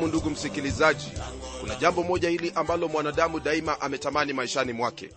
mwanadamu ndugu msikilizaji. Kuna jambo moja hili ambalo mwanadamu daima ametamani maishani mwake.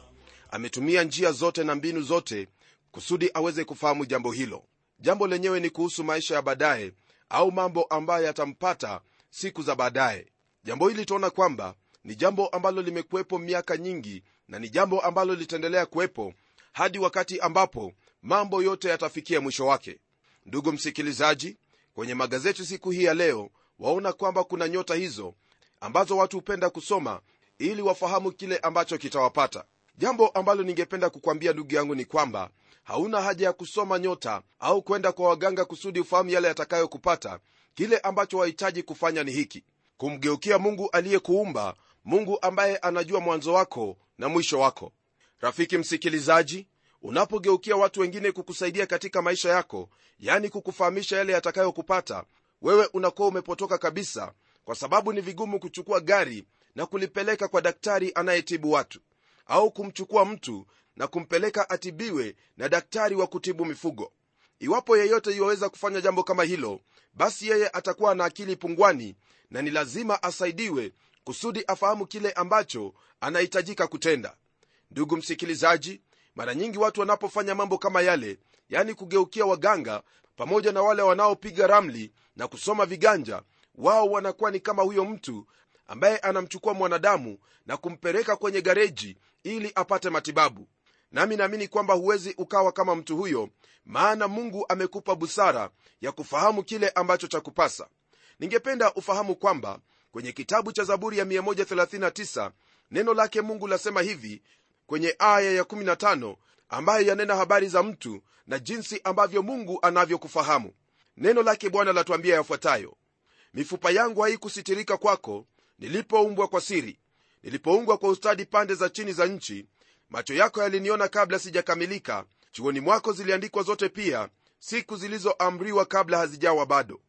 Ametumia njia zote na mbinu zote kusudi aweze kufahamu jambo hilo. Jambo lenyewe ni kuhusu maisha ya baadaye au mambo ambayo yatampata siku za baadaye. Jambo hili tuona kwamba ni jambo ambalo limekuwepo miaka nyingi na ni jambo ambalo litaendelea kuwepo hadi wakati ambapo mambo yote yatafikia mwisho wake. Ndugu msikilizaji kwenye magazeti siku hii ya leo waona kwamba kuna nyota hizo ambazo watu hupenda kusoma ili wafahamu kile ambacho kitawapata. Jambo ambalo ningependa kukwambia ndugu yangu ni kwamba hauna haja ya kusoma nyota au kwenda kwa waganga kusudi ufahamu yale yatakayokupata. Kile ambacho wahitaji kufanya ni hiki. Kumgeukia mungu aliyekuumba mungu ambaye anajua mwanzo wako na mwisho wako. Rafiki msikilizaji unapogeukia watu wengine kukusaidia katika maisha yako yani kukufahamisha yale yatakayokupata wewe unakuwa umepotoka kabisa kwa sababu ni vigumu kuchukua gari na kulipeleka kwa daktari anayetibu watu au kumchukua mtu na kumpeleka atibiwe na daktari wa kutibu mifugo. Iwapo yeyote iwaweza kufanya jambo kama hilo basi yeye atakuwa na akili pungwani na ni lazima asaidiwe kusudi afahamu kile ambacho anahitajika kutenda. Ndugu msikilizaji mara nyingi watu wanapofanya mambo kama yale yani kugeukia waganga pamoja na wale wanaopiga ramli na kusoma viganja wao wanakuwa ni kama huyo mtu ambaye anamchukua mwanadamu na kumpeleka kwenye gareji ili apate matibabu. Nami naamini kwamba huwezi ukawa kama mtu huyo maana mungu amekupa busara ya kufahamu kile ambacho cha kupasa. Ningependa ufahamu kwamba kwenye kitabu cha zaburi ya 139 neno lake mungu lasema hivi kwenye aya ya 15 ambayo yanena habari za mtu na jinsi ambavyo mungu anavyokufahamu. Neno lake bwana latuambia yafuatayo. Mifupa yangu haikusitirika kwako nilipoumbwa kwa siri nilipoumbwa kwa ustadi pande za chini za nchi. Macho yako yaliniona kabla sijakamilika chuoni mwako ziliandikwa zote pia siku zilizoamriwa kabla hazijawa bado.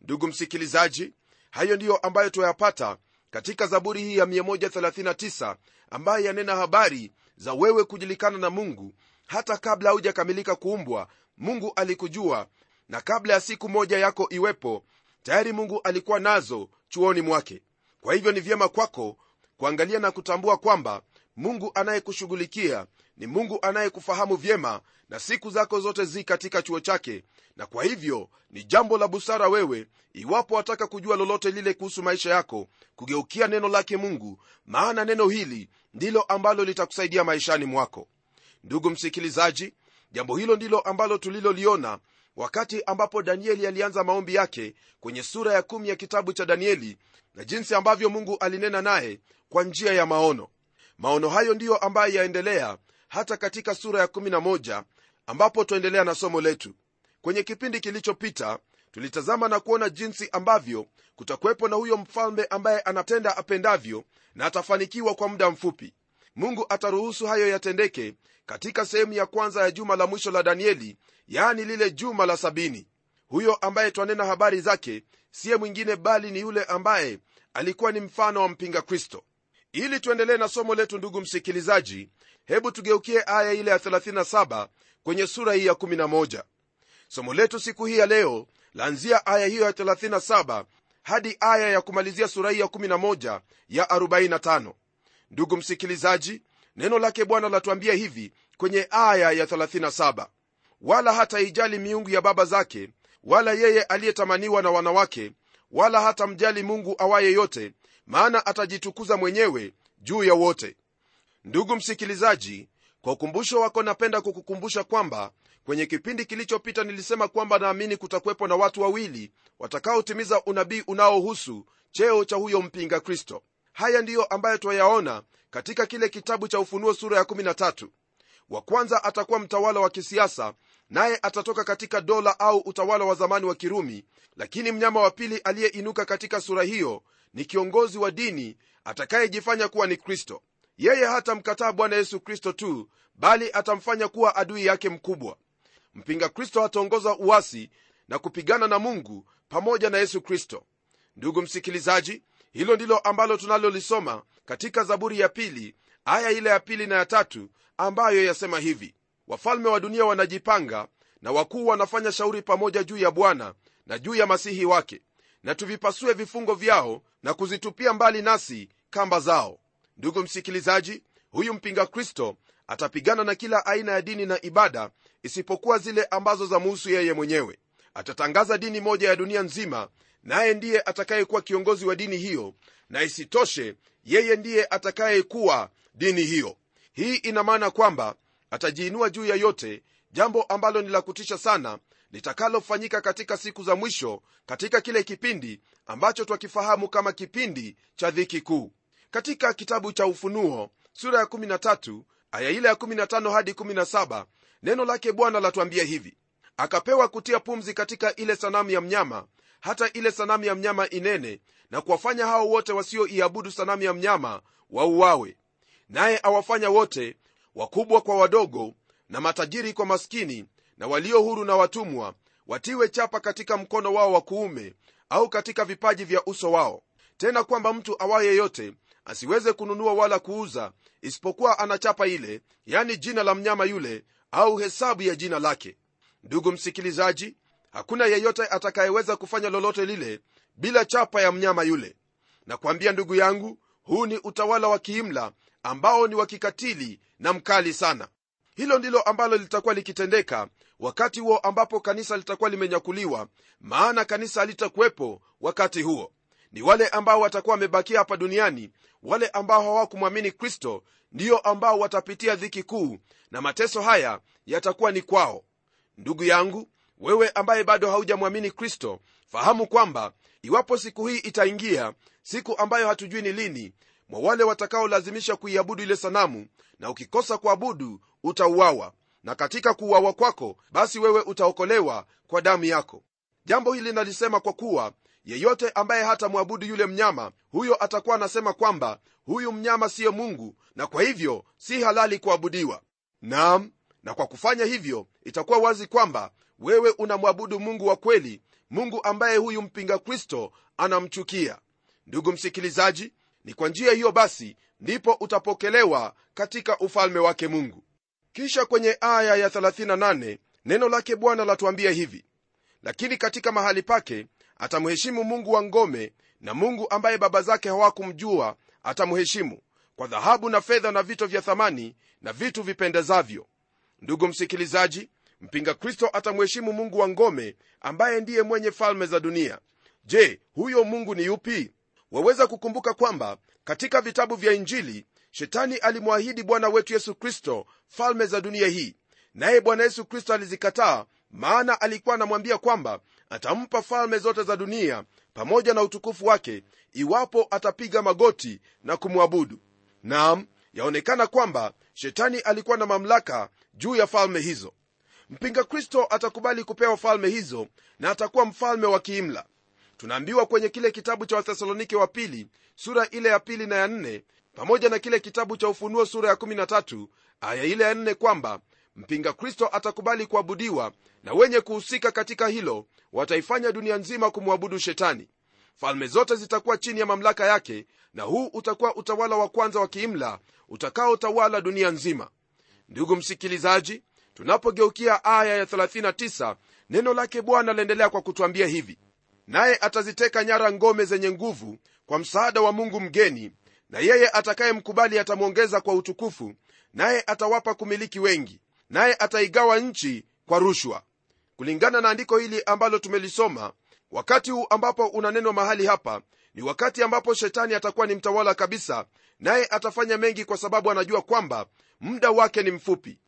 Ndugu msikilizaji hayo ndiyo ambayo tuyapata katika zaburi hii ya 139 ambayo yanena habari za wewe kujulikana na mungu hata kabla haujakamilika kuumbwa mungu alikujua na kabla ya siku moja yako iwepo tayari mungu alikuwa nazo chuoni mwake. Kwa hivyo ni vyema kwako kuangalia na kutambua kwamba mungu anayekushughulikia ni mungu anayekufahamu vyema na siku zako zote zi katika chuo chake na kwa hivyo ni jambo la busara wewe iwapo wataka kujua lolote lile kuhusu maisha yako kugeukia neno lake mungu maana neno hili ndilo ambalo litakusaidia maishani mwako. Ndugu msikilizaji jambo hilo ndilo ambalo tuliloliona wakati ambapo danieli alianza maombi yake kwenye sura ya kumi ya kitabu cha danieli na jinsi ambavyo mungu alinena naye kwa njia ya maono. Maono hayo ndiyo ambayo yaendelea hata katika sura ya 11 ambapo twaendelea na somo letu kwenye kipindi kilichopita tulitazama na kuona jinsi ambavyo kutakuwepo na huyo mfalme ambaye anatenda apendavyo na atafanikiwa kwa muda mfupi. Mungu ataruhusu hayo yatendeke katika sehemu ya kwanza ya juma la mwisho la danieli yaani lile juma la sabini. Huyo ambaye twanena habari zake siye mwingine bali ni yule ambaye alikuwa ni mfano wa mpinga kristo. Ili tuendelee na somo letu ndugu msikilizaji hebu tugeukie aya ile ya 37 kwenye sura hii ya 11 somo letu siku hii ya leo laanzia aya hiyo ya 37 hadi aya ya kumalizia sura hii ya 11 ya 45 ndugu msikilizaji neno lake bwana latuambia hivi kwenye aya ya 37 wala hata ijali miungu ya baba zake wala yeye aliyetamaniwa na wanawake wala hata mjali mungu awaye yote maana atajitukuza mwenyewe juu ya wote. Ndugu msikilizaji kwa ukumbusho wako napenda kukukumbusha kwamba kwenye kipindi kilichopita nilisema kwamba naamini kutakuwepo na watu wawili watakaotimiza unabii unaohusu cheo cha huyo mpinga kristo. Haya ndiyo ambayo twayaona katika kile kitabu cha ufunuo sura ya 13 wa kwanza atakuwa mtawala wa kisiasa naye atatoka katika dola au utawala wa zamani wa kirumi lakini mnyama wa pili aliyeinuka katika sura hiyo ni kiongozi wa dini atakayejifanya kuwa ni kristo yeye hatamkataa bwana yesu kristo tu bali atamfanya kuwa adui yake mkubwa. Mpinga kristo ataongoza uasi na kupigana na mungu pamoja na yesu kristo. Ndugu msikilizaji hilo ndilo ambalo tunalolisoma katika zaburi ya pili aya ile ya pili na ya tatu ambayo yasema hivi. Wafalme wa dunia wanajipanga na wakuu wanafanya shauri pamoja juu ya bwana na juu ya masihi wake na tuvipasue vifungo vyao na kuzitupia mbali nasi kamba zao ndugu msikilizaji huyu mpinga kristo atapigana na kila aina ya dini na ibada isipokuwa zile ambazo zamuhusu yeye mwenyewe. Atatangaza dini moja ya dunia nzima naye ndiye atakayekuwa kiongozi wa dini hiyo na isitoshe yeye ndiye atakayekuwa dini hiyo. Hii ina maana kwamba atajiinua juu ya yote jambo ambalo ni la kutisha sana litakalofanyika katika siku za mwisho katika kile kipindi ambacho twakifahamu kama kipindi cha dhiki kuu katika kitabu cha ufunuo sura ya 13 aya ile ya 15 hadi 17 neno lake bwana latuambia hivi. Akapewa kutia pumzi katika ile sanamu ya mnyama hata ile sanamu ya mnyama inene na kuwafanya hao wote wasioiabudu sanamu ya mnyama wauawe. Naye awafanya wote wakubwa kwa wadogo na matajiri kwa maskini na walio huru na watumwa watiwe chapa katika mkono wao wa kuume au katika vipaji vya uso wao. Tena kwamba mtu awaye yote asiweze kununua wala kuuza isipokuwa ana chapa ile yani jina la mnyama yule au hesabu ya jina lake. Ndugu msikilizaji hakuna yeyote atakayeweza kufanya lolote lile bila chapa ya mnyama yule. Na kuambia ndugu yangu huu ni utawala wa kiimla ambao ni wa kikatili na mkali sana. Hilo ndilo ambalo litakuwa likitendeka wakati huo ambapo kanisa litakuwa limenyakuliwa maana kanisa halitakuwepo wakati huo ni wale ambao watakuwa wamebakia hapa duniani wale ambao hawakumwamini kristo ndiyo ambao watapitia dhiki kuu na mateso haya yatakuwa ni kwao. Ndugu yangu wewe ambaye bado haujamwamini kristo fahamu kwamba iwapo siku hii itaingia siku ambayo hatujui ni lini mwa wale watakaolazimisha kuiabudu ile sanamu na ukikosa kuabudu utauawa. Na katika kuuawa kwako basi wewe utaokolewa kwa damu yako. Jambo hili nalisema kwa kuwa yeyote ambaye hatamwabudu yule mnyama huyo atakuwa anasema kwamba huyu mnyama siyo mungu na kwa hivyo si halali kuabudiwa. Naam na kwa kufanya hivyo itakuwa wazi kwamba wewe unamwabudu mungu wa kweli mungu ambaye huyu mpinga kristo anamchukia. Ndugu msikilizaji ni kwa njia hiyo basi ndipo utapokelewa katika ufalme wake mungu. Kisha kwenye aya ya 38 neno lake bwana latuambia hivi. Lakini katika mahali pake atamheshimu mungu wa ngome na mungu ambaye baba zake hawakumjua atamheshimu kwa dhahabu na fedha na vito vya thamani na vitu vipendezavyo. Ndugu msikilizaji mpinga kristo atamheshimu mungu wa ngome ambaye ndiye mwenye falme za dunia. Je huyo mungu ni yupi? Waweza kukumbuka kwamba katika vitabu vya injili shetani alimwahidi bwana wetu yesu kristo falme za dunia hii. Naye bwana yesu kristo alizikataa maana alikuwa anamwambia kwamba atampa falme zote za dunia pamoja na utukufu wake iwapo atapiga magoti na kumwabudu. Nam yaonekana kwamba shetani alikuwa na mamlaka juu ya falme hizo. Mpinga kristo atakubali kupewa falme hizo na atakuwa mfalme wa kiimla. Tunaambiwa kwenye kile kitabu cha wathesalonike wa pili sura ile ya pili na ya nne pamoja na kile kitabu cha ufunuo sura ya 13 aya ile ya nne kwamba mpinga kristo atakubali kuabudiwa na wenye kuhusika katika hilo wataifanya dunia nzima kumwabudu shetani. Falme zote zitakuwa chini ya mamlaka yake na huu utakuwa utawala wa kwanza wa kiimla utakaotawala dunia nzima. Ndugu msikilizaji tunapogeukia aya ya 39 neno lake bwana laendelea kwa kutwambia hivi. Naye ataziteka nyara ngome zenye nguvu kwa msaada wa mungu mgeni na yeye atakayemkubali atamwongeza kwa utukufu naye atawapa kumiliki wengi naye ataigawa nchi kwa rushwa. Kulingana na andiko hili ambalo tumelisoma wakati huu ambapo unanenwa mahali hapa ni wakati ambapo shetani atakuwa ni mtawala kabisa naye atafanya mengi kwa sababu anajua kwamba muda wake ni mfupi.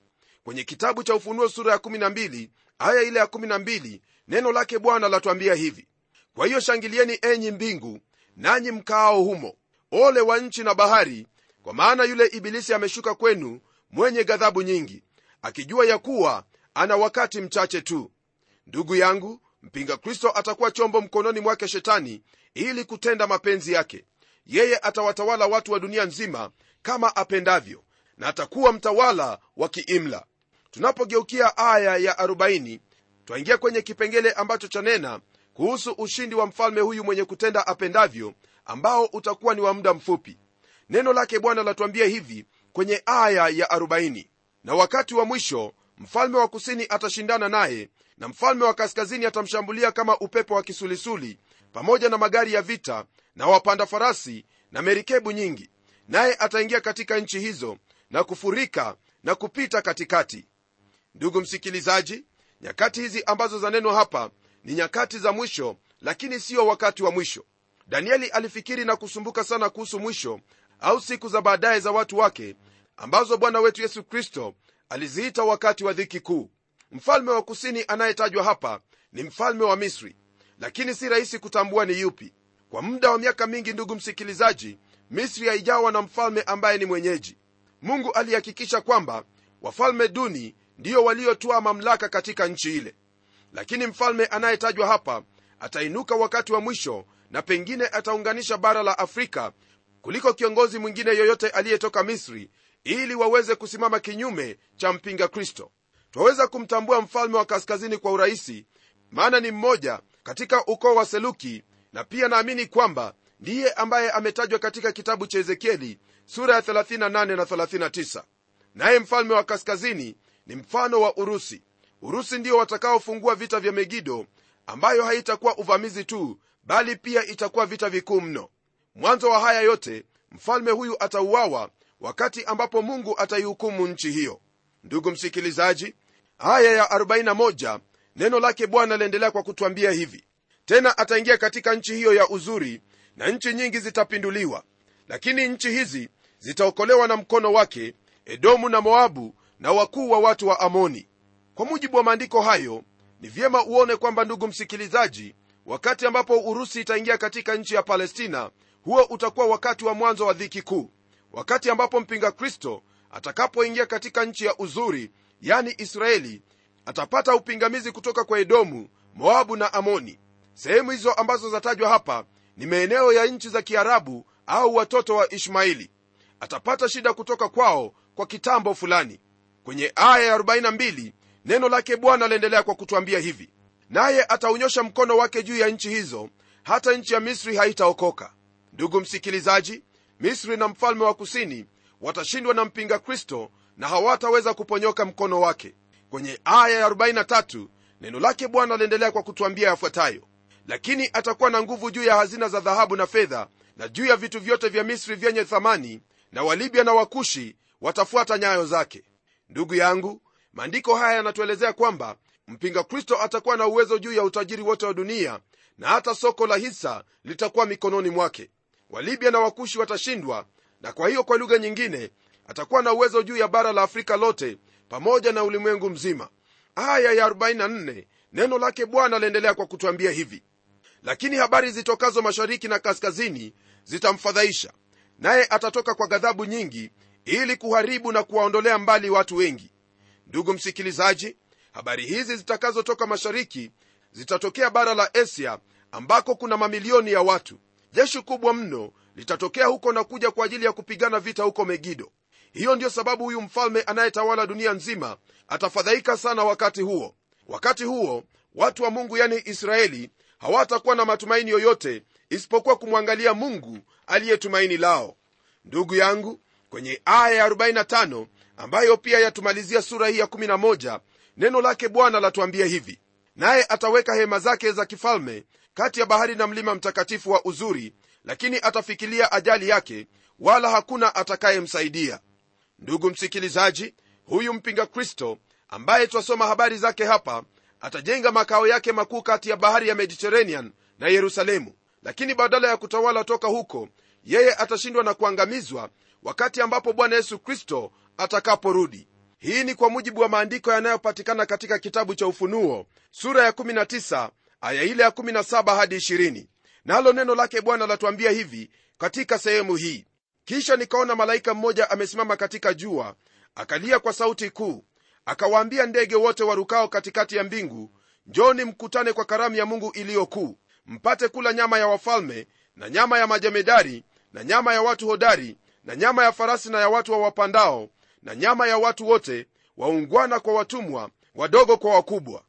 Kwenye kitabu cha ufunuo sura ya 12 aya ile ya 12 neno lake bwana latuambia hivi. Kwa hiyo shangilieni enyi mbingu nanyi mkaao humo. Ole wa nchi na bahari kwa maana yule ibilisi ameshuka kwenu mwenye ghadhabu nyingi akijua ya kuwa ana wakati mchache tu. Ndugu yangu mpinga kristo atakuwa chombo mkononi mwake shetani ili kutenda mapenzi yake. Yeye atawatawala watu wa dunia nzima kama apendavyo na atakuwa mtawala wa kiimla. Tunapogeukia aya ya 40 twaingia kwenye kipengele ambacho chanena kuhusu ushindi wa mfalme huyu mwenye kutenda apendavyo ambao utakuwa ni wa muda mfupi. Neno lake bwana latuambia hivi kwenye aya ya 40 na wakati wa mwisho mfalme wa kusini atashindana naye na mfalme wa kaskazini atamshambulia kama upepo wa kisulisuli pamoja na magari ya vita na wapanda farasi na merikebu nyingi. Naye ataingia katika nchi hizo na kufurika na kupita katikati. Ndugu msikilizaji nyakati hizi ambazo zanenwa hapa ni nyakati za mwisho lakini siyo wakati wa mwisho. Danieli alifikiri na kusumbuka sana kuhusu mwisho au siku za baadaye za watu wake ambazo bwana wetu yesu kristo aliziita wakati wa dhiki kuu. Mfalme wa kusini anayetajwa hapa ni mfalme wa misri lakini si rahisi kutambua ni yupi. Kwa muda wa miaka mingi ndugu msikilizaji misri haijawa na mfalme ambaye ni mwenyeji. Mungu alihakikisha kwamba wafalme duni ndiyo waliotoa mamlaka katika nchi ile. Lakini mfalme anayetajwa hapa atainuka wakati wa mwisho na pengine ataunganisha bara la afrika kuliko kiongozi mwingine yoyote aliyetoka misri ili waweze kusimama kinyume cha mpinga kristo. Twaweza kumtambua mfalme wa kaskazini kwa urahisi maana ni mmoja katika ukoo wa seluki na pia naamini kwamba ndiye ambaye ametajwa katika kitabu cha ezekieli sura ya 38 na 39 naye mfalme wa kaskazini ni mfano wa urusi. Urusi ndio watakaofungua vita vya megido ambayo haitakuwa uvamizi tu bali pia itakuwa vita vikuu mno. Mwanzo wa haya yote mfalme huyu atauawa wakati ambapo mungu ataihukumu nchi hiyo. Ndugu msikilizaji aya ya 41 neno lake bwana liendelea kwa kutwambia hivi. Tena ataingia katika nchi hiyo ya uzuri na nchi nyingi zitapinduliwa. Lakini nchi hizi zitaokolewa na mkono wake edomu na moabu na wakuu wa watu wa amoni. Kwa mujibu wa maandiko hayo ni vyema uone kwamba ndugu msikilizaji wakati ambapo urusi itaingia katika nchi ya palestina huo utakuwa wakati wa mwanzo wa dhiki kuu wakati ambapo mpinga kristo atakapoingia katika nchi ya uzuri yani israeli atapata upingamizi kutoka kwa edomu moabu na amoni. Sehemu hizo ambazo zatajwa hapa ni maeneo ya nchi za kiarabu au watoto wa ishmaeli. Atapata shida kutoka kwao kwa kitambo fulani. Kwenye aya ya 42 neno lake bwana laendelea kwa kutwambia hivi. Naye ataunyosha mkono wake juu ya nchi hizo hata nchi ya misri haitaokoka. Ndugu msikilizaji misri na mfalme wa kusini watashindwa na mpinga kristo na hawataweza kuponyoka mkono wake. Kwenye aya ya 43 neno lake bwana aliendelea kwa kutwambia yafuatayo. Lakini atakuwa na nguvu juu ya hazina za dhahabu na fedha na juu ya vitu vyote vya misri vyenye thamani na walibya na wakushi watafuata nyayo zake. Ndugu yangu maandiko haya yanatuelezea kwamba mpinga kristo atakuwa na uwezo juu ya utajiri wote wa dunia na hata soko la hisa litakuwa mikononi mwake walibya na wakushi watashindwa na kwa hiyo kwa lugha nyingine atakuwa na uwezo juu ya bara la afrika lote pamoja na ulimwengu mzima. Aya ya 44 neno lake bwana aliendelea kwa kutwambia hivi. Lakini habari zitokazo mashariki na kaskazini zitamfadhaisha naye atatoka kwa ghadhabu nyingi ili kuharibu na kuwaondolea mbali watu wengi. Ndugu msikilizaji habari hizi zitakazotoka mashariki zitatokea bara la asia ambako kuna mamilioni ya watu jeshi kubwa mno litatokea huko na kuja kwa ajili ya kupigana vita huko megido. Hiyo ndiyo sababu huyu mfalme anayetawala dunia nzima atafadhaika sana wakati huo. Wakati huo watu wa mungu yani israeli hawatakuwa na matumaini yoyote isipokuwa kumwangalia mungu aliyetumaini lao. Ndugu yangu kwenye aya ya 45 ambayo pia yatumalizia sura hii ya 11 neno lake bwana latuambia hivi. Naye ataweka hema zake za kifalme kati ya bahari na mlima mtakatifu wa uzuri lakini atafikilia ajali yake wala hakuna atakayemsaidia. Ndugu msikilizaji huyu mpinga kristo ambaye twasoma habari zake hapa atajenga makao yake makuu kati ya bahari ya mediterranean na yerusalemu. Lakini badala ya kutawala toka huko yeye atashindwa na kuangamizwa wakati ambapo bwana yesu kristo atakaporudi. Hii ni kwa mujibu wa maandiko yanayopatikana katika kitabu cha ufunuo sura ya 19 aya ile ya 17 hadi 20 nalo neno lake bwana latuambia hivi katika sehemu hii. Kisha nikaona malaika mmoja amesimama katika jua akalia kwa sauti kuu akawaambia ndege wote warukao katikati ya mbingu njoni mkutane kwa karamu ya mungu iliyokuu mpate kula nyama ya wafalme na nyama ya majemedari na nyama ya watu hodari na nyama ya farasi na ya watu wa wapandao na nyama ya watu wote waungwana kwa watumwa wadogo kwa wakubwa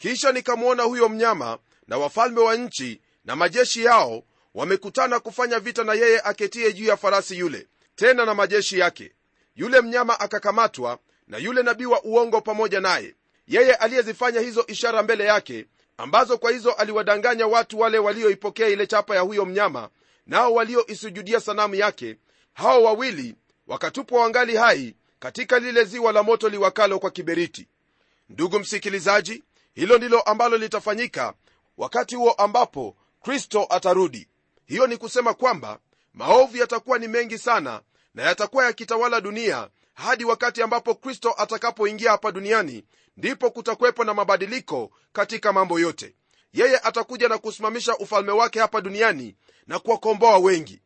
kisha nikamwona huyo mnyama na wafalme wa nchi na majeshi yao wamekutana kufanya vita na yeye aketie juu ya farasi yule tena na majeshi yake. Yule mnyama akakamatwa na yule nabii wa uongo pamoja naye. Yeye aliyezifanya hizo ishara mbele yake ambazo kwa hizo aliwadanganya watu wale walioipokea ile chapa ya huyo mnyama nao walioisujudia sanamu yake hao wawili wakatupwa wangali hai katika lile ziwa la moto liwakalo kwa kiberiti. Ndugu msikilizaji hilo ndilo ambalo litafanyika wakati huo ambapo kristo atarudi. Hiyo ni kusema kwamba maovu yatakuwa ni mengi sana na yatakuwa yakitawala dunia hadi wakati ambapo kristo atakapoingia hapa duniani ndipo kutakuwepo na mabadiliko katika mambo yote. Yeye atakuja na kusimamisha ufalme wake hapa duniani na kuwakomboa wengi.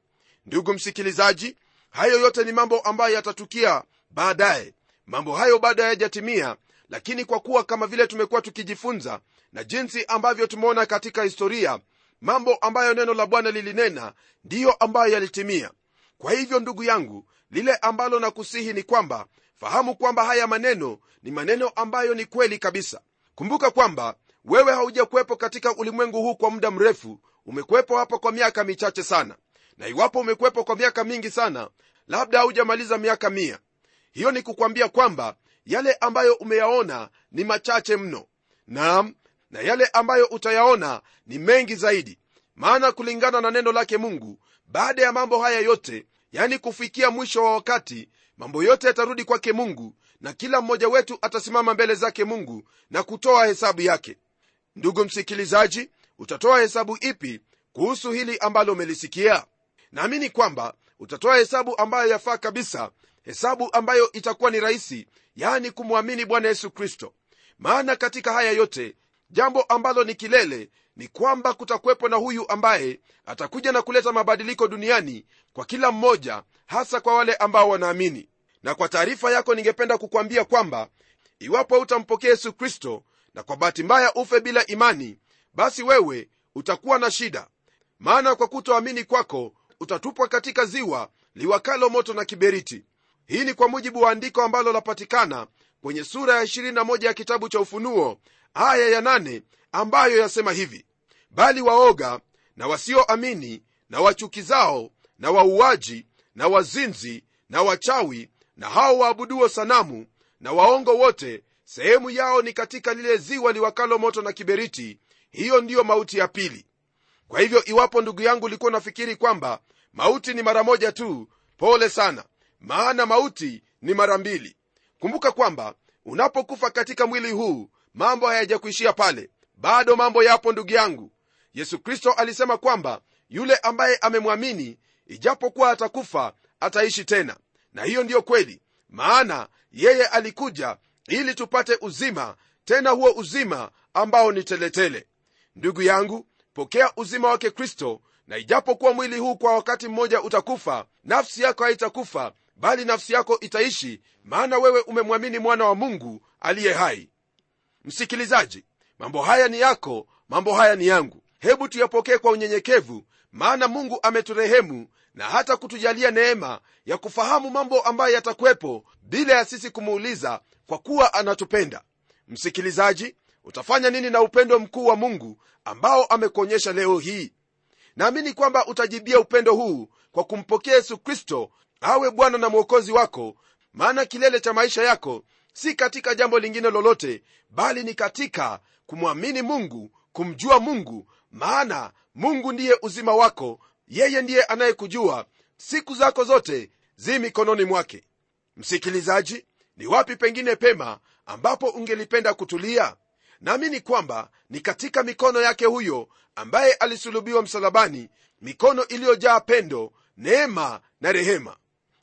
Ndugu msikilizaji hayo yote ni mambo ambayo yatatukia baadaye. Mambo hayo bado hayajatimia lakini kwa kuwa kama vile tumekuwa tukijifunza na jinsi ambavyo tumeona katika historia mambo ambayo neno la bwana lilinena ndiyo ambayo yalitimia. Kwa hivyo ndugu yangu lile ambalo nakusihi ni kwamba fahamu kwamba haya maneno ni maneno ambayo ni kweli kabisa. Kumbuka kwamba wewe haujakuwepo katika ulimwengu huu kwa muda mrefu umekuwepo hapa kwa miaka michache sana. Na iwapo umekuwepo kwa miaka mingi sana labda haujamaliza miaka mia. Hiyo ni kukwambia kwamba yale ambayo umeyaona ni machache mno. Naam na yale ambayo utayaona ni mengi zaidi. Maana kulingana na neno lake mungu baada ya mambo haya yote yani kufikia mwisho wa wakati mambo yote yatarudi kwake mungu na kila mmoja wetu atasimama mbele zake mungu na kutoa hesabu yake. Ndugu msikilizaji utatoa hesabu ipi kuhusu hili ambalo umelisikia? Naamini kwamba utatoa hesabu ambayo yafaa kabisa hesabu ambayo itakuwa ni rahisi yani kumwamini bwana yesu kristo. Maana katika haya yote jambo ambalo ni kilele ni kwamba kutakuwepo na huyu ambaye atakuja na kuleta mabadiliko duniani kwa kila mmoja hasa kwa wale ambao wanaamini. Na kwa taarifa yako ningependa kukwambia kwamba iwapo utampokea yesu kristo na kwa bahati mbaya ufe bila imani basi wewe utakuwa na shida. Maana kwa kutoamini kwako utatupwa katika ziwa liwakalo moto na kiberiti hii ni kwa mujibu wa andiko ambalo lapatikana kwenye sura ya 21 ya kitabu cha ufunuo aya ya 8 ambayo yasema hivi bali waoga na wasioamini na wachukizao na wauaji na wazinzi na wachawi na hao waabuduo sanamu na waongo wote sehemu yao ni katika lile ziwa liwakalo moto na kiberiti hiyo ndiyo mauti ya pili. Kwa hivyo iwapo ndugu yangu ulikuwa unafikiri kwamba mauti ni mara moja tu pole sana maana mauti ni mara mbili. Kumbuka kwamba unapokufa katika mwili huu mambo hayajakuishia pale. Bado mambo yapo ndugu yangu. Yesu kristo alisema kwamba yule ambaye amemwamini ijapokuwa atakufa ataishi tena. Na hiyo ndiyo kweli. Maana yeye alikuja ili tupate uzima tena huo uzima ambao ni teletele. Ndugu yangu pokea uzima wake kristo na ijapokuwa mwili huu kwa wakati mmoja utakufa nafsi yako haitakufa bali nafsi yako itaishi maana wewe umemwamini mwana wa mungu aliye hai. Msikilizaji mambo haya ni yako mambo haya ni yangu. Hebu tuyapokee kwa unyenyekevu maana mungu ameturehemu na hata kutujalia neema ya kufahamu mambo ambayo yatakuwepo bila ya sisi kumuuliza kwa kuwa anatupenda. Msikilizaji utafanya nini na upendo mkuu wa mungu ambao amekuonyesha leo hii? Naamini kwamba utajibia upendo huu kwa kumpokea yesu kristo awe bwana na mwokozi wako maana kilele cha maisha yako si katika jambo lingine lolote bali ni katika kumwamini mungu kumjua mungu maana mungu ndiye uzima wako yeye ndiye anayekujua siku zako zote zi mikononi mwake. Msikilizaji ni wapi pengine pema ambapo ungelipenda kutulia? Naamini kwamba ni katika mikono yake huyo ambaye alisulubiwa msalabani mikono iliyojaa pendo neema na rehema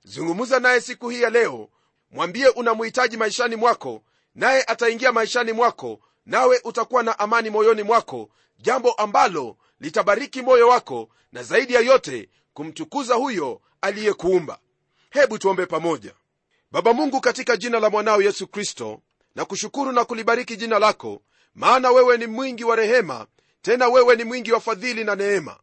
zungumza naye siku hii ya leo. Mwambie unamhitaji maishani mwako naye ataingia maishani mwako nawe utakuwa na amani moyoni mwako jambo ambalo litabariki moyo wako na zaidi ya yote kumtukuza huyo aliyekuumba. Hebu tuombe pamoja. Baba mungu katika jina la mwanao yesu kristo na kushukuru na kulibariki jina lako maana wewe ni mwingi wa rehema tena wewe ni mwingi wa fadhili na neema.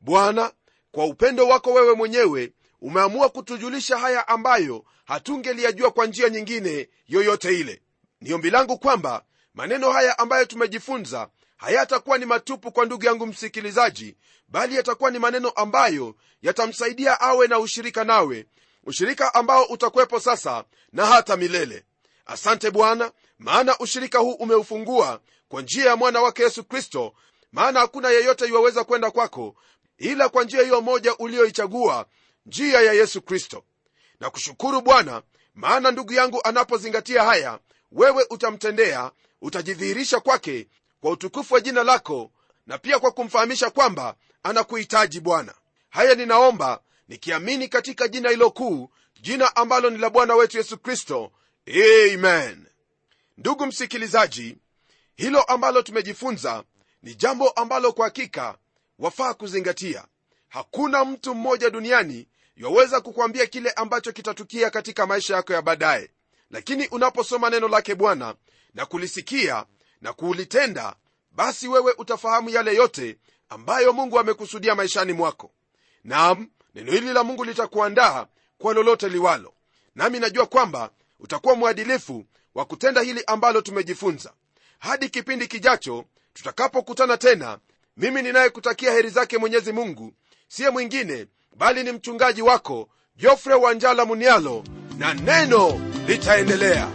Bwana kwa upendo wako wewe mwenyewe umeamua kutujulisha haya ambayo hatungeliyajua kwa njia nyingine yoyote ile. Ni ombi langu kwamba maneno haya ambayo tumejifunza hayatakuwa ni matupu kwa ndugu yangu msikilizaji bali yatakuwa ni maneno ambayo yatamsaidia awe na ushirika nawe ushirika ambao utakuwepo sasa na hata milele. Asante bwana maana ushirika huu umeufungua kwa njia ya mwana wake yesu kristo maana hakuna yeyote iwaweza kwenda kwako ila kwa njia hiyo moja uliyoichagua njia ya yesu kristo. Na kushukuru bwana maana ndugu yangu anapozingatia haya wewe utamtendea utajidhihirisha kwake kwa utukufu wa jina lako na pia kwa kumfahamisha kwamba anakuhitaji bwana. Haya ninaomba nikiamini katika jina hilo kuu jina ambalo ni la bwana wetu yesu kristo. Amen. Ndugu msikilizaji hilo ambalo tumejifunza ni jambo ambalo kwa hakika wafaa kuzingatia. Hakuna mtu mmoja duniani yaweza kukwambia kile ambacho kitatukia katika maisha yako ya baadaye. Lakini unaposoma neno lake bwana na kulisikia na kuulitenda basi wewe utafahamu yale yote ambayo mungu amekusudia maishani mwako. Nam neno hili la mungu litakuandaa kwa lolote liwalo. Nami najua kwamba utakuwa mwadilifu wa kutenda hili ambalo tumejifunza. Hadi kipindi kijacho tutakapokutana tena mimi ninayekutakia heri zake mwenyezi mungu siye mwingine bali ni mchungaji wako jofre wanjala munialo na neno litaendelea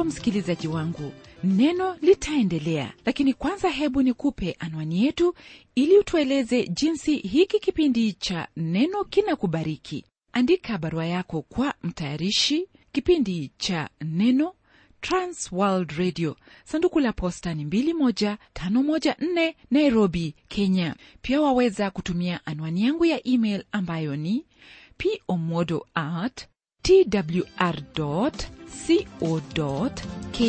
ndiyo msikilizaji wangu neno litaendelea lakini kwanza hebu nikupe anwani yetu ili utueleze jinsi hiki kipindi cha neno kinakubariki. Andika barua yako kwa mtayarishi kipindi cha neno transworld radio. Sanduku la posta ni 21514 nairobi kenya. Pia waweza kutumia anwani yangu ya email ambayo ni pomodo at twr co ke